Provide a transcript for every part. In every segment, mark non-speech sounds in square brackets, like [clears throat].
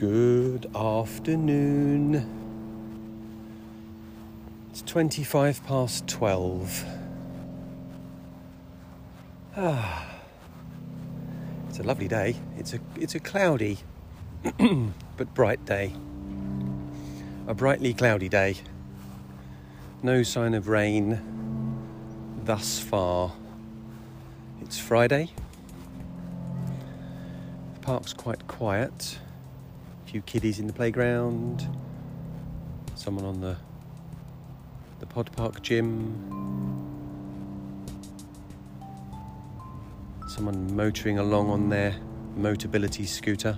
Good afternoon. It's 25 past 12. Ah. It's a lovely day. It's a it's a cloudy [clears throat] but bright day. A brightly cloudy day. No sign of rain thus far. It's Friday. The park's quite quiet. Few kiddies in the playground. Someone on the the Pod Park gym. Someone motoring along on their Motability scooter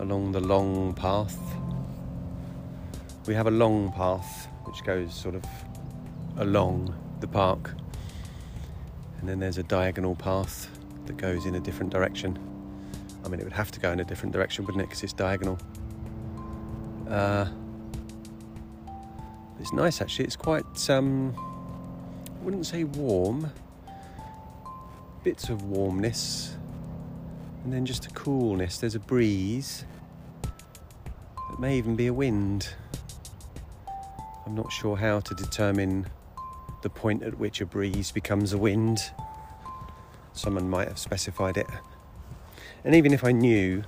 along the long path. We have a long path which goes sort of along the park, and then there's a diagonal path that goes in a different direction. I mean, it would have to go in a different direction, wouldn't it? Because it's diagonal. Uh, it's nice actually. It's quite, um, I wouldn't say warm, bits of warmness, and then just a coolness. There's a breeze. It may even be a wind. I'm not sure how to determine the point at which a breeze becomes a wind. Someone might have specified it. And even if I knew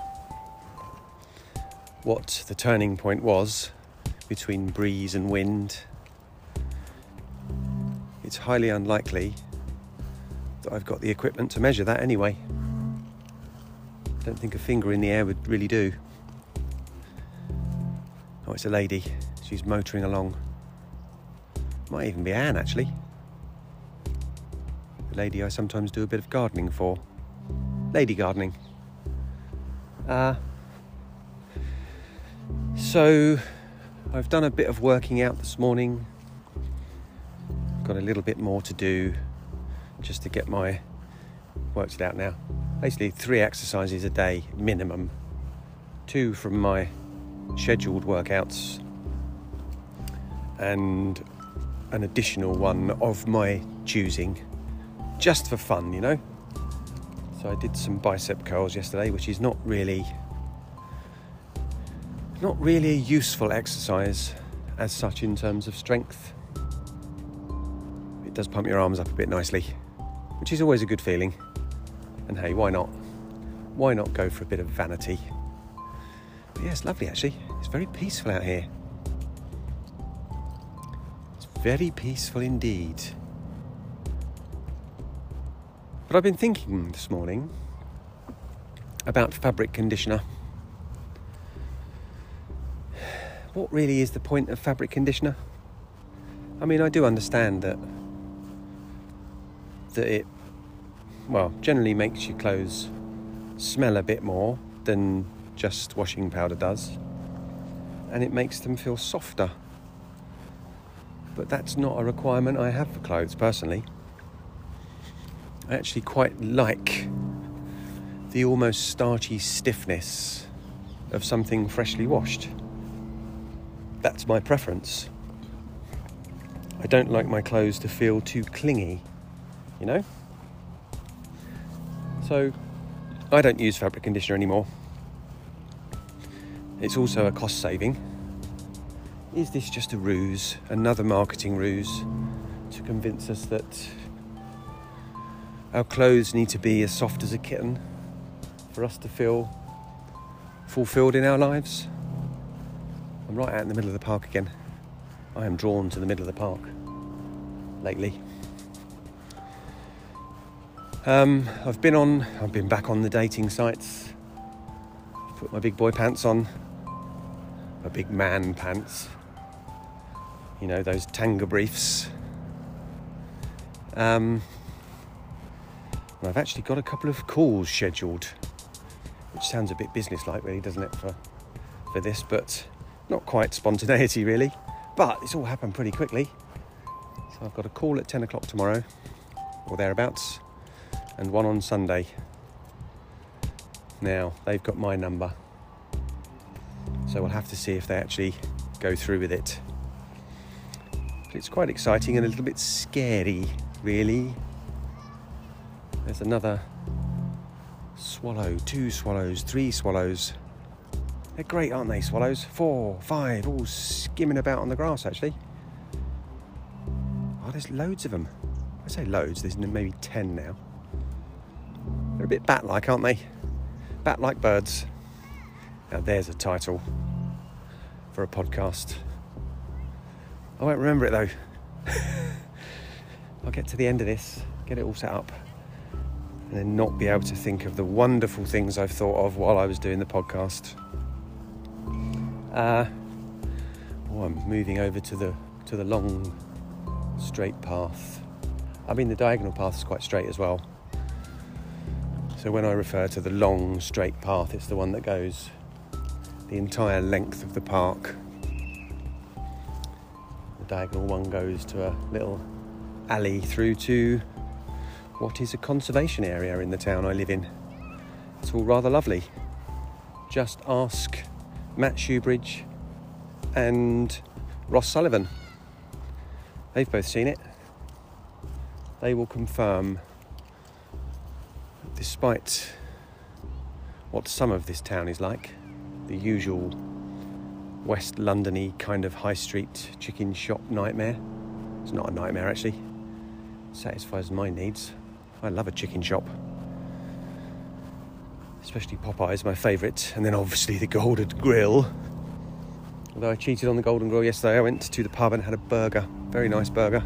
what the turning point was between breeze and wind, it's highly unlikely that I've got the equipment to measure that anyway. I don't think a finger in the air would really do. Oh, it's a lady. She's motoring along. Might even be Anne, actually. The lady I sometimes do a bit of gardening for. Lady gardening. Uh, so, I've done a bit of working out this morning. Got a little bit more to do just to get my worked it out now. Basically, three exercises a day minimum. Two from my scheduled workouts, and an additional one of my choosing, just for fun, you know. I did some bicep curls yesterday, which is not really not really a useful exercise as such in terms of strength. It does pump your arms up a bit nicely, which is always a good feeling. And hey, why not? Why not go for a bit of vanity? But yeah, it's lovely actually. It's very peaceful out here. It's very peaceful indeed. But I've been thinking this morning about fabric conditioner. What really is the point of fabric conditioner? I mean, I do understand that that it well, generally makes your clothes smell a bit more than just washing powder does, and it makes them feel softer. But that's not a requirement I have for clothes personally. I actually quite like the almost starchy stiffness of something freshly washed. That's my preference. I don't like my clothes to feel too clingy, you know? So I don't use fabric conditioner anymore. It's also a cost saving. Is this just a ruse, another marketing ruse to convince us that our clothes need to be as soft as a kitten for us to feel fulfilled in our lives? I'm right out in the middle of the park again. I am drawn to the middle of the park lately. Um, I've been on, I've been back on the dating sites. Put my big boy pants on, my big man pants. You know those tanga briefs. Um, I've actually got a couple of calls scheduled, which sounds a bit businesslike, really, doesn't it, for for this? But not quite spontaneity, really. But it's all happened pretty quickly. So I've got a call at ten o'clock tomorrow, or thereabouts and one on Sunday. Now, they've got my number, so we'll have to see if they actually go through with it. But it's quite exciting and a little bit scary, really. There's another swallow, two swallows, three swallows. They're great, aren't they, swallows? Four, five, all skimming about on the grass, actually. Oh, there's loads of them. I say loads, there's maybe 10 now. They're a bit bat like, aren't they? Bat like birds. Now, there's a title for a podcast. I won't remember it though. [laughs] I'll get to the end of this, get it all set up, and then not be able to think of the wonderful things I've thought of while I was doing the podcast. Uh, oh, I'm moving over to the to the long straight path. I mean, the diagonal path is quite straight as well. So when I refer to the long straight path, it's the one that goes the entire length of the park. The diagonal one goes to a little alley through to what is a conservation area in the town I live in. It's all rather lovely. Just ask Matt Shoebridge and Ross Sullivan. They've both seen it. They will confirm, despite what some of this town is like, the usual West Londony kind of high street chicken shop nightmare. It's not a nightmare actually. It satisfies my needs. I love a chicken shop. Especially Popeye's my favourite, and then obviously the Golden Grill. Although I cheated on the Golden Grill yesterday, I went to the pub and had a burger. Very nice burger.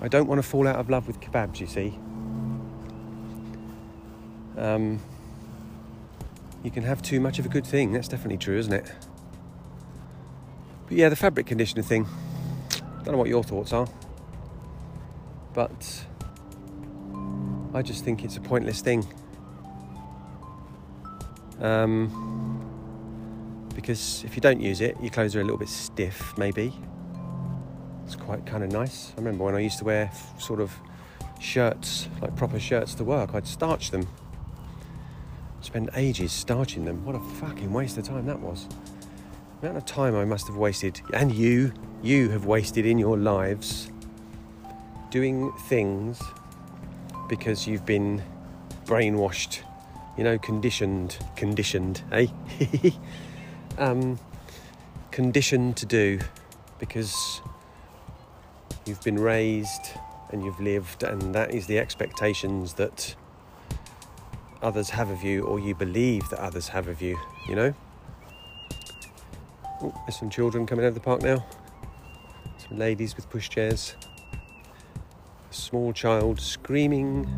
I don't want to fall out of love with kebabs, you see. Um, you can have too much of a good thing. That's definitely true, isn't it? But yeah, the fabric conditioner thing. Don't know what your thoughts are, but I just think it's a pointless thing. Um, because if you don't use it, your clothes are a little bit stiff, maybe. It's quite kind of nice. I remember when I used to wear f- sort of shirts, like proper shirts to work, I'd starch them spend ages starching them. What a fucking waste of time that was. The amount of time I must have wasted, and you, you have wasted in your lives doing things because you've been brainwashed, you know, conditioned, conditioned, eh? [laughs] um, conditioned to do because you've been raised and you've lived, and that is the expectations that others have of you or you believe that others have of you, you know? Oh, there's some children coming out of the park now. Some ladies with pushchairs. Small child screaming.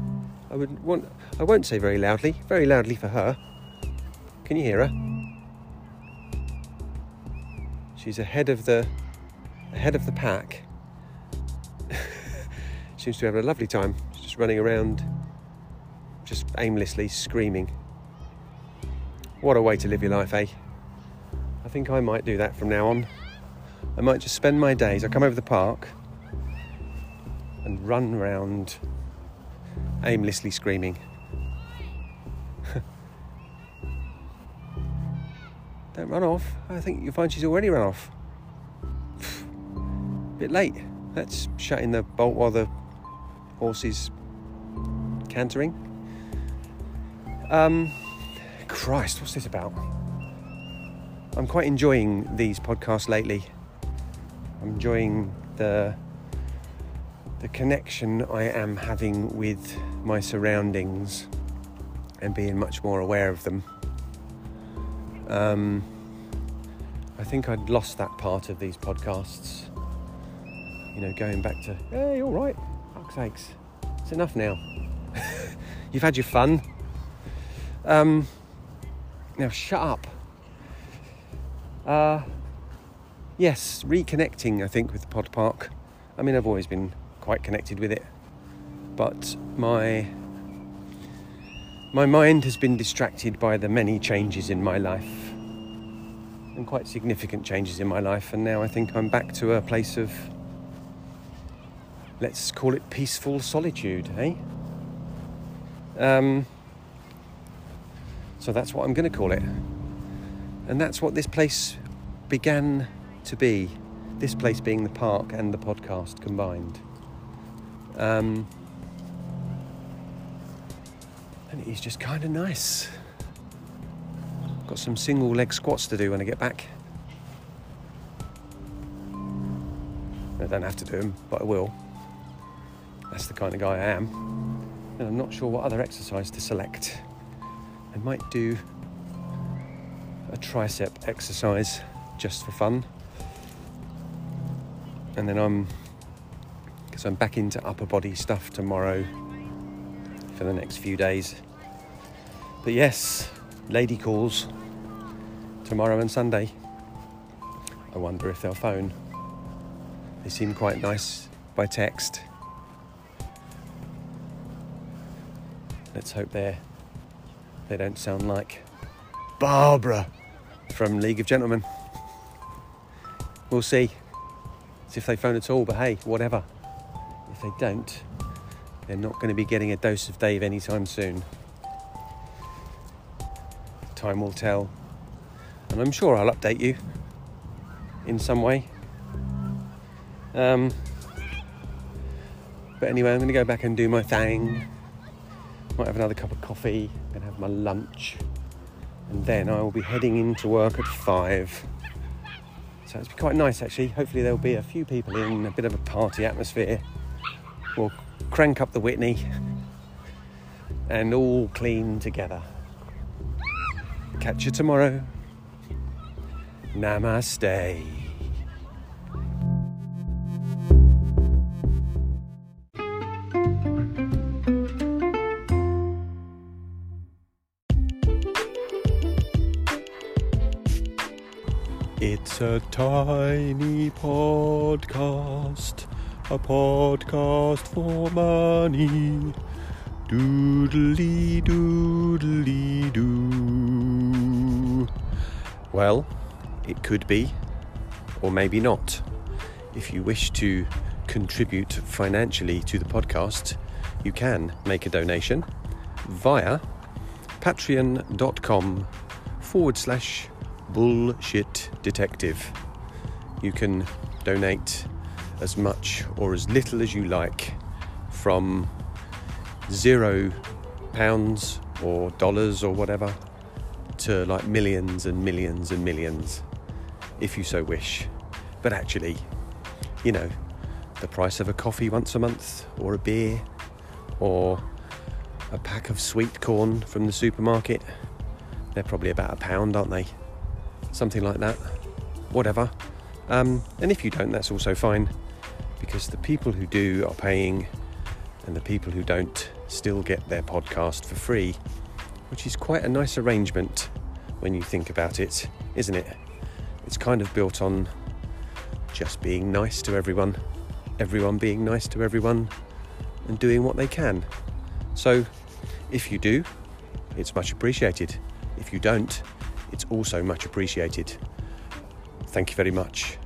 I would want I won't say very loudly, very loudly for her. Can you hear her? She's ahead of the ahead of the pack. [laughs] Seems to be having a lovely time. She's just running around just aimlessly screaming. What a way to live your life, eh? I think I might do that from now on. I might just spend my days, I come over the park and run around aimlessly screaming. [laughs] Don't run off. I think you'll find she's already run off. [sighs] Bit late. Let's shut in the bolt while the horse is cantering. Um, Christ, what's this about? I'm quite enjoying these podcasts lately. I'm enjoying the the connection I am having with my surroundings and being much more aware of them. Um, I think I'd lost that part of these podcasts. You know, going back to, hey, all right, fuck's sakes, it's enough now. [laughs] You've had your fun. Um, now, shut up. Uh, yes, reconnecting, I think, with Pod Park. I mean, I've always been quite connected with it, but my my mind has been distracted by the many changes in my life, and quite significant changes in my life. And now I think I'm back to a place of, let's call it peaceful solitude, eh? Um, so that's what I'm going to call it. And that's what this place began to be. This place being the park and the podcast combined. Um, and is just kind of nice. Got some single leg squats to do when I get back. I don't have to do them, but I will. That's the kind of guy I am. And I'm not sure what other exercise to select. I might do a tricep exercise just for fun. And then I'm, because I'm back into upper body stuff tomorrow for the next few days. But yes, lady calls tomorrow and Sunday. I wonder if they'll phone. They seem quite nice by text. Let's hope they're they don't sound like Barbara from League of Gentlemen. We'll see. See if they phone at all, but hey, whatever. If they don't, they're not going to be getting a dose of Dave anytime soon. Time will tell. And I'm sure I'll update you in some way. Um, but anyway, I'm going to go back and do my thing. Might have another cup of coffee, and have my lunch, and then I will be heading into work at five. So it's quite nice actually. Hopefully there'll be a few people in, a bit of a party atmosphere. We'll crank up the Whitney and all clean together. Catch you tomorrow. Namaste. It's a tiny podcast, a podcast for money. Doodly doodly doo. Well, it could be, or maybe not. If you wish to contribute financially to the podcast, you can make a donation via patreon.com forward slash bullshit detective. You can donate as much or as little as you like from zero pounds or dollars or whatever to like millions and millions and millions if you so wish. But actually, you know, the price of a coffee once a month or a beer or a pack of sweet corn from the supermarket, they're probably about a pound, aren't they? something like that, whatever. Um, and if you don't, that's also fine because the people who do are paying and the people who don't still get their podcast for free, which is quite a nice arrangement when you think about it, isn't it? It's kind of built on just being nice to everyone, everyone being nice to everyone, and doing what they can. So, if you do, it's much appreciated. If you don't, it's also much appreciated. Thank you very much.